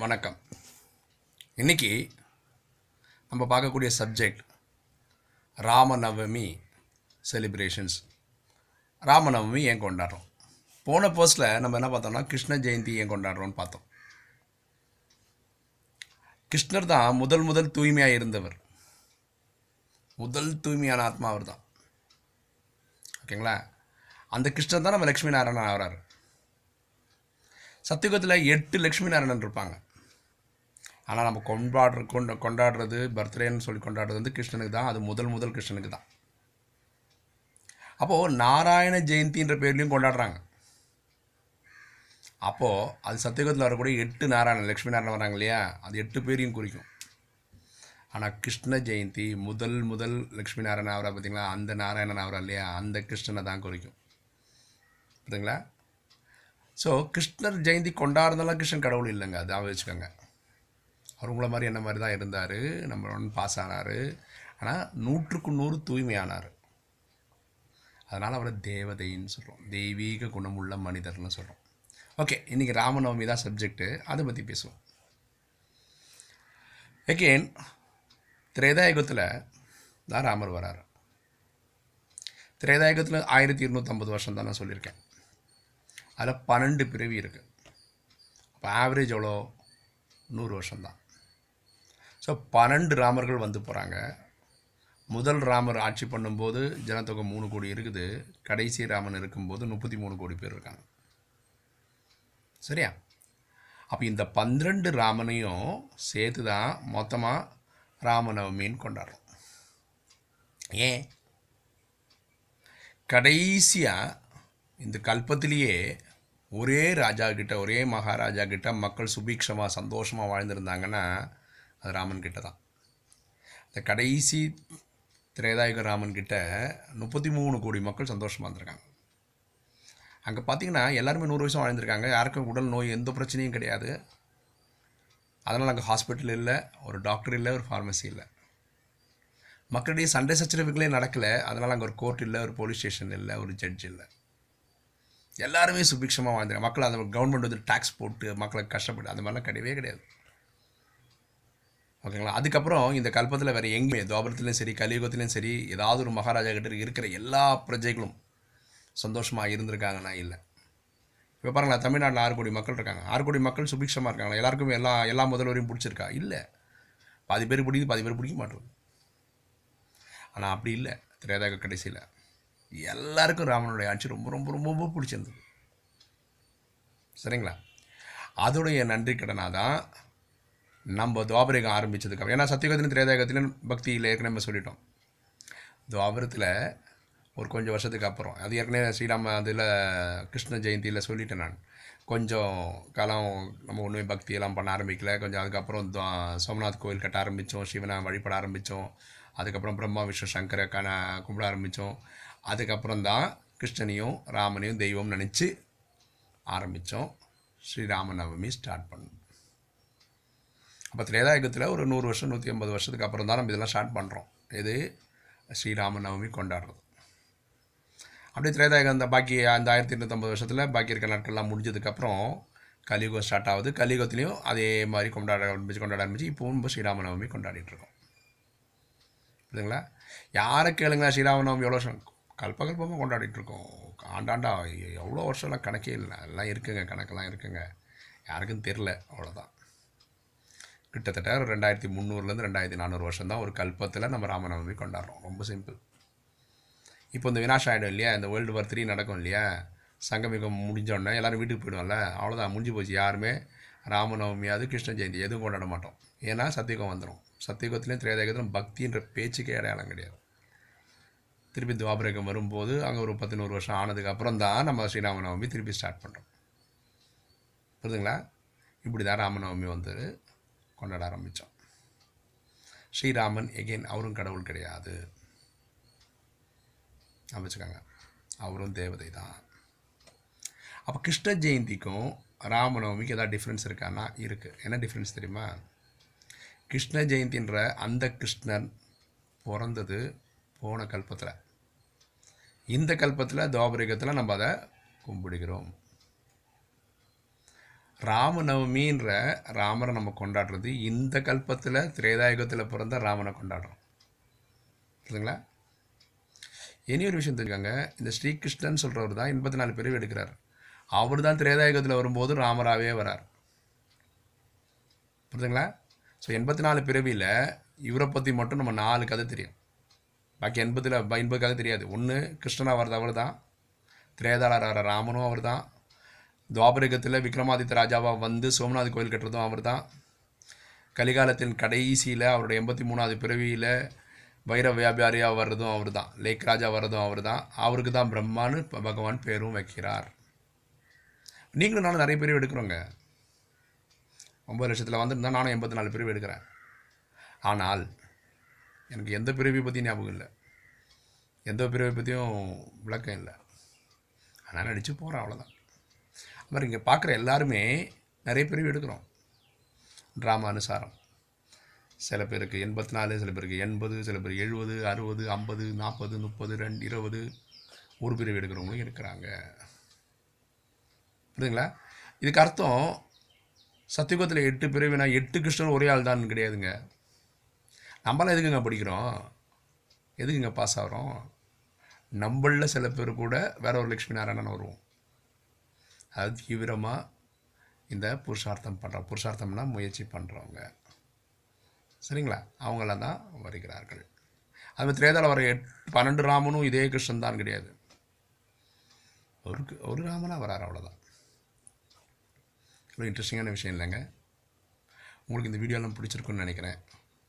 வணக்கம். இன்னைக்கு நம்ம பார்க்கக்கூடிய சப்ஜெக்ட் ராமநவமி செலிப்ரேஷன்ஸ் ராமநவமி ஏன் கொண்டாடுறோம்? போன போஸ்ட்டில் நம்ம என்ன பார்த்தோம்னா கிருஷ்ண ஜெயந்தி ஏன் கொண்டாடுறோம்னு பார்த்தோம். கிருஷ்ணர் தான் முதல் முதல் தூய்மையாக இருந்தவர். முதல் தூய்மையான ஆத்மா அவர் தான். ஓகேங்களா? அந்த கிருஷ்ணர் தான் நம்ம லக்ஷ்மி நாராயணன் ஆகிறார். சத்தியுகத்தில் எட்டு லக்ஷ்மி நாராயணன் இருப்பாங்க. ஆனால் நம்ம கொண்டாடுற கொண்ட கொண்டாடுறது பர்த்டேன்னு சொல்லி கொண்டாடுறது வந்து கிருஷ்ணனுக்கு தான். அது முதல் முதல் கிருஷ்ணனுக்கு தான். அப்போது நாராயண ஜெயந்தின்ற பேர்லேயும் கொண்டாடுறாங்க. அப்போது அது சத்தியகத்தில் வரக்கூடிய எட்டு நாராயணன் லக்ஷ்மி நாராயணன் வராங்க இல்லையா? அது எட்டு பேரையும் குறிக்கும். ஆனால் கிருஷ்ண ஜெயந்தி முதல் முதல் லக்ஷ்மி நாராயணன் ஆகிறா பார்த்தீங்களா அந்த நாராயணன் ஆவரா இல்லையா? அந்த கிருஷ்ணனை தான் குறிக்கும். பார்த்தீங்களா ஸோ கிருஷ்ணர் ஜெயந்தி கொண்டாடுறதெல்லாம் கிருஷ்ணன் கடவுள் இல்லைங்க. அதான் வச்சுக்கோங்க. அவர் உங்களை மாதிரி என்ன மாதிரி தான் இருந்தார் நம்மளோட பாஸ் ஆனார். ஆனால் நூற்றுக்கு நூறு தூய்மையானார். அதனால் அவரை தேவதைன்னு சொல்கிறோம் தெய்வீக குணமுள்ள மனிதர்னு சொல்கிறோம் ஓகே இன்றைக்கி ராமநவமி தான் சப்ஜெக்ட்டு அதை பற்றி பேசுவோம். எகெயின் திரேதாயுகத்தில் தான் ராமர் வராரு. திரேதாயுகத்தில் ஆயிரத்தி இருநூற்றம்பது வருஷம் தான் நான் சொல்லியிருக்கேன். அதில் பன்னெண்டு பிறவி இருக்குது அப்போ ஆவரேஜ் எவ்வளோ? நூறு வருஷம்தான். ஸோ பன்னெண்டு ராமர்கள் வந்து போகிறாங்க முதல் ராமர் ஆட்சி பண்ணும்போது ஜனத்தொகை மூணு கோடி இருக்குது. கடைசி ராமன் இருக்கும்போது முப்பத்தி மூணு கோடி பேர் இருக்காங்க. சரியா? அப்போ இந்த பன்னிரெண்டு ராமனையும் சேர்த்து தான் மொத்தமாக ராமநவமின்னு கொண்டாடுறோம். ஏன்? கடைசியாக இந்த கல்பத்திலேயே ஒரே ராஜா கிட்ட ஒரே மகாராஜா கிட்ட மக்கள் சுபீக்ஷமாக சந்தோஷமாக வாழ்ந்திருந்தாங்கன்னா அது ராமன் கிட்ட தான். இந்த கடைசி திரேதாயுக ராமன் கிட்ட முப்பத்தி மூணு கோடி மக்கள் சந்தோஷமாக இருந்திருக்காங்க. அங்கே பார்த்தீங்கன்னா எல்லாருமே நூறு வருஷம் வாழ்ந்திருக்காங்க. யாருக்கும் உடல் நோய் எந்த பிரச்சனையும் கிடையாது. அதனால் அங்கே ஹாஸ்பிட்டல் இல்லை ஒரு டாக்டர் இல்லை ஒரு ஃபார்மசி இல்லை. மக்களிடையே சண்டை சச்சரவுகளே நடக்கலை. அதனால் அங்கே ஒரு கோர்ட் இல்லை ஒரு போலீஸ் ஸ்டேஷன் இல்லை ஒரு ஜட்ஜ் இல்லை. எல்லாருமே சுபிக்ஷமாக வாழ்ந்துருக்காங்க. மக்கள் அந்த கவர்மெண்ட் வந்து டேக்ஸ் போட்டு மக்களை கஷ்டப்பட்டு அந்த மாதிரிலாம் கிடையவே கிடையாது. ஓகேங்களா? அதுக்கப்புறம் இந்த கல்பத்தில் வேறு எங்கேயுமே துவாபரத்துலேயும் சரி கலியுகத்துலேயும் சரி ஏதாவது ஒரு மகாராஜா கிட்ட இருக்கிற எல்லா பிரஜைகளும் சந்தோஷமாக இருந்திருக்காங்கன்னா இல்லை. இப்போ பாருங்களா தமிழ்நாட்டில் ஆறு கோடி மக்கள் இருக்காங்க. ஆறு கோடி மக்கள் சுபிக்ஷமாக இருக்காங்க எல்லாருக்குமே எல்லா எல்லா முதல்வரையும் பிடிச்சிருக்கா? இல்லை. பாதி பேர் பிடிக்குது பாதி பேர் பிடிக்க மாட்டேங்குது ஆனால் அப்படி இல்லை. திரேதாக கடைசியில் எல்லாருக்கும் ராமனுடைய ஆட்சி ரொம்ப ரொம்ப ரொம்ப ரொம்ப பிடிச்சிருந்தது. சரிங்களா? அதோடைய நன்றி கடனாக தான் நம்ம துவாபரிகம் ஆரம்பித்ததுக்கு ஏன்னா சத்தியுகத்திலும் திரேதாயுகத்திலும் பக்தியில் ஏற்கனவே சொல்லிட்டோம். துவாபரத்தில் ஒரு கொஞ்சம் வருஷத்துக்கு அப்புறம் அது ஏற்கனவே ஸ்ரீராம அதில் கிருஷ்ண ஜெயந்தியில் சொல்லிட்டேன் நான். கொஞ்சம் காலம் நம்ம ஒன்றுமே பக்தியெல்லாம் பண்ண ஆரம்பிக்கல. கொஞ்சம் அதுக்கப்புறம் துவா- சோமநாத் கோயில் கட்ட ஆரம்பித்தோம் சிவனை வழிபட ஆரம்பித்தோம் அதுக்கப்புறம் பிரம்மா விஷ்ணு சங்கரை கண கும்பிட ஆரம்பித்தோம் அதுக்கப்புறம் தான் கிருஷ்ணனையும் ராமனையும் தெய்வம் நினச்சி ஆரம்பித்தோம் ஸ்ரீராம நவமி ஸ்டார்ட் பண்ணோம். அப்போ திரேதாயுகத்தில் ஒரு நூறு வருஷம் நூற்றி ஐம்பது வருஷத்துக்கு அப்புறம் தான் நம்ம இதெல்லாம் ஸ்டார்ட் பண்ணுறோம் இது ஸ்ரீராம நவமி கொண்டாடுறது. அப்படியே திரேதாயுகம் அந்த பாக்கி அந்த ஆயிரத்தி எண்ணூற்றம்பது வருஷத்தில் பாக்கி இருக்க நாட்கள்லாம் முடிஞ்சதுக்கப்புறம் கலியுகம் ஸ்டார்ட் ஆகுது. கலியுகத்துலேயும் அதே மாதிரி கொண்டாட ஆரம்பிச்சு கொண்டாட ஆரம்பிச்சு இப்போவும் நம்ம ஸ்ரீராம நவமி புரியுதுங்களா? யாரை கேளுங்களா ஸ்ரீராம நவமி எவ்வளோ வருஷம் கல்பகல்பமாக கொண்டாடிட்டுருக்கோம் ஆண்டாண்டா எவ்வளோ வருஷம்லாம் கணக்கே இல்லை. எல்லாம் இருக்குங்க கணக்கெல்லாம் இருக்குங்க. யாருக்கும் தெரில அவ்வளோதான் கிட்டத்தட்ட ஒரு ரெண்டாயிரத்தி முந்நூறுலேருந்து ரெண்டாயிரத்தி நானூறு வருஷம் தான் ஒரு கல்பத்தில் நம்ம ராமநவமி கொண்டாடுறோம். ரொம்ப சிம்பிள் இப்போ இந்த வினாஷம் ஆகிடும் இல்லையா? இந்த வேர்ல்டு வார் த்ரீ நடக்கும் இல்லையா? சங்கமிகம் முடிஞ்சோடனே எல்லோரும் எல்லாரும் வீட்டுக்கு போயிடுவோம்ல அவ்வளோதான் முடிஞ்சு போச்சு. யாருமே ராமநவமியாவது கிருஷ்ண ஜெயந்தி எதுவும் கொண்டாட மாட்டோம். ஏன்னா சத்தியகம் வந்துடும் சத்தியகத்துலேயும் திரேதாயுகத்திலும் பக்தின்ற பேச்சுக்கே அடையாளம் கிடையாது. திருப்பி துவாபரகம் வரும்போது அங்கே ஒரு பதினோரு வருஷம் ஆனதுக்கு அப்புறம் தான் நம்ம ஸ்ரீராமநவமி திருப்பி ஸ்டார்ட் பண்ணுறோம் புரிதுங்களா இப்படி தான் ராமநவமி வந்தது. கொண்டாட ஆரம்பித்தோம் ஸ்ரீராமன் எகெயின் அவரும் கடவுள் கிடையாது. வச்சுக்கோங்க. அவரும் தேவதை தான். அப்போ கிருஷ்ண ஜெயந்திக்கும் ராமநவமிக்கு எதாவது டிஃப்ரென்ஸ் இருக்கான்னா இருக்குது என்ன டிஃப்ரென்ஸ் தெரியுமா? கிருஷ்ண ஜெயந்தின்ற அந்த கிருஷ்ணன் பிறந்தது போன கல்பத்தில். இந்த கல்பத்தில் துவாபரிகத்தில் நம்ம அதை கும்பிடுகிறோம். ராமநவமின்ற ராமரை நம்ம கொண்டாடுறது இந்த கல்பத்தில் திரேதாயுகத்தில் பிறந்த ராமனை கொண்டாடுறோம். புரியுதுங்களா? இனி ஒரு விஷயம் தெரிஞ்சுக்காங்க. இந்த ஸ்ரீகிருஷ்ணன் சொல்கிறவர் தான் எண்பத்தி நாலு பிரிவு எடுக்கிறார். அவர் தான் திரேதாயுகத்தில் வரும்போது ராமராகவே வரார். புரியுதுங்களா? ஸோ எண்பத்தி நாலு பிறவியில் இவரை பற்றி மட்டும் நம்ம நாலு கதை தெரியும். பாக்கி எண்பதில் எண்பது கதை தெரியாது. ஒன்று கிருஷ்ணனாக வர்றது அவர் தான் திரேதாளர் வர ராமனும் அவர் தான் துவாபரகத்தில் விக்ரமாதித்த ராஜாவாக வந்து சோமநாத கோயில் கட்டுறதும் அவர் தான் கலிகாலத்தின் கடைசியில் அவருடைய எண்பத்தி மூணாவது பிறவியில் வைர வியாபாரியாக வர்றதும் அவர் தான் லேக் ராஜா வர்றதும் அவர் தான் அவருக்கு தான் பிரம்மான்னு பகவான் பேரும் வைக்கிறார். நீங்களும் நானும் நிறைய பிரிவு எடுக்கிறோங்க. ஒம்பது லட்சத்தில் வந்துருந்தால் நானும் எண்பத்தி நாலு பிரிவு எடுக்கிறேன். ஆனால் எனக்கு எந்த பிரிவை பற்றி ஞாபகம் இல்லை. எந்த பிரிவை பற்றியும் விளக்கம் இல்லை. ஆனால் நடித்து போகிறேன் அவ்வளோதான் மாதிரி இங்கே பார்க்குற எல்லாருமே நிறைய பிரிவு எடுக்கிறோம். ட்ராமா அனுசாரம். சில பேருக்கு எண்பத்தி நாலு சில பேருக்கு எண்பது சில பேர் எழுபது அறுபது ஐம்பது நாற்பது முப்பது ரெண்டு இருபது. ஒரு பிரிவு எடுக்கிறவங்களும் இருக்கிறாங்க புரியுதுங்களா? இதுக்கு அர்த்தம் சத்தியுகத்தில் எட்டு பிரிவுனா எட்டு கிருஷ்ணன் ஒரே ஆள் தான் கிடையாதுங்க. நம்மளாம் எதுக்குங்க படிக்கிறோம்? எதுக்குங்க பாஸ் ஆகிறோம்? நம்மளில் சில பேர் கூட வேற ஒரு லக்ஷ்மி நாராயணன் வருவோம். அது தீவிரமாக இந்த புருஷார்த்தம் பண்ணுற புருஷார்த்தம்னா முயற்சி பண்ணுறவங்க சரிங்களா? அவங்கள தான் வருகிறார்கள். அது மாதிரி வர எட் பன்னெண்டு ராமனும் இதே கிருஷ்ணன் தான் கிடையாது. ஒரு ஒரு ராமனாக வராரு அவ்வளோதான் ஒரு இன்ட்ரெஸ்டிங்கான விஷயம் இல்லைங்க. உங்களுக்கு இந்த வீடியோலாம் பிடிச்சிருக்குன்னு நினைக்கிறேன்.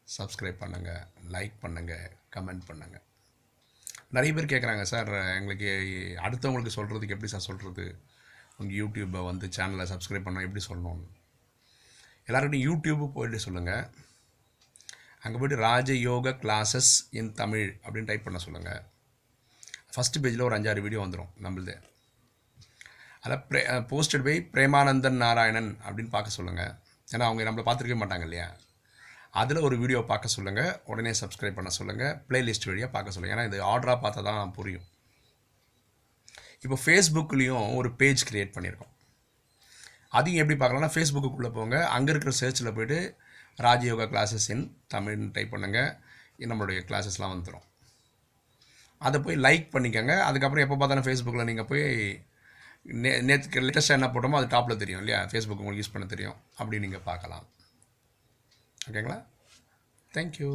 சப்ஸ்கிரைப் பண்ணுங்கள் லைக் பண்ணுங்கள் கமெண்ட் பண்ணுங்கள் நிறைய பேர் கேட்குறாங்க சார் எங்களுக்கு அடுத்தவங்களுக்கு சொல்கிறதுக்கு எப்படி சார் சொல்கிறது உங்கள் யூடியூப்பை வந்து சேனலை சப்ஸ்கிரைப் பண்ண எப்படி சொல்லணும் எல்லாருக்கிட்டையும் யூடியூப்பு போயிட்டு சொல்லுங்கள் அங்கே போய்ட்டு ராஜயோக கிளாஸஸ் இன் தமிழ் அப்படின்னு டைப் பண்ண சொல்லுங்கள் ஃபஸ்ட்டு பேஜில் ஒரு அஞ்சாறு வீடியோ வந்துடும் நம்மளுது. அதில் pray posted by Premanandan Narayanan அப்படின்னு பார்க்க சொல்லுங்கள் ஏன்னா அவங்க நம்மளை பார்த்துருக்கவே மாட்டாங்க இல்லையா? அதில் ஒரு வீடியோ பார்க்க சொல்லுங்கள் உடனே சப்ஸ்கிரைப் பண்ண சொல்லுங்கள் ப்ளேலிஸ்ட் வழியாக பார்க்க சொல்லுங்கள் ஏன்னா இது ஆர்டராக பார்த்தா தான் புரியும். இப்போ ஃபேஸ்புக்லேயும் ஒரு பேஜ் க்ரியேட் பண்ணியிருக்கோம் அதையும் எப்படி பார்க்கலாம்னா ஃபேஸ்புக்குள்ளே போங்க. அங்கே இருக்கிற சர்ச்சில் போயிட்டு ராஜயோகா கிளாஸஸ் இன் தமிழ்னு டைப் பண்ணுங்கள் நம்மளுடைய கிளாஸஸ்லாம் வந்துடும் அதை போய் லைக் பண்ணிக்கோங்க. அதுக்கப்புறம் எப்போ பார்த்தாலும் ஃபேஸ்புக்கில் நீங்கள் போய் நே நேற்று லேட்டஸ்ட்டாக என்ன போட்டோமோ அது டாப்பில் தெரியும் இல்லையா? ஃபேஸ்புக் உங்களுக்கு யூஸ் பண்ண தெரியும். அப்படி நீங்கள் பார்க்கலாம். ஓகேங்களா? தேங்க்யூ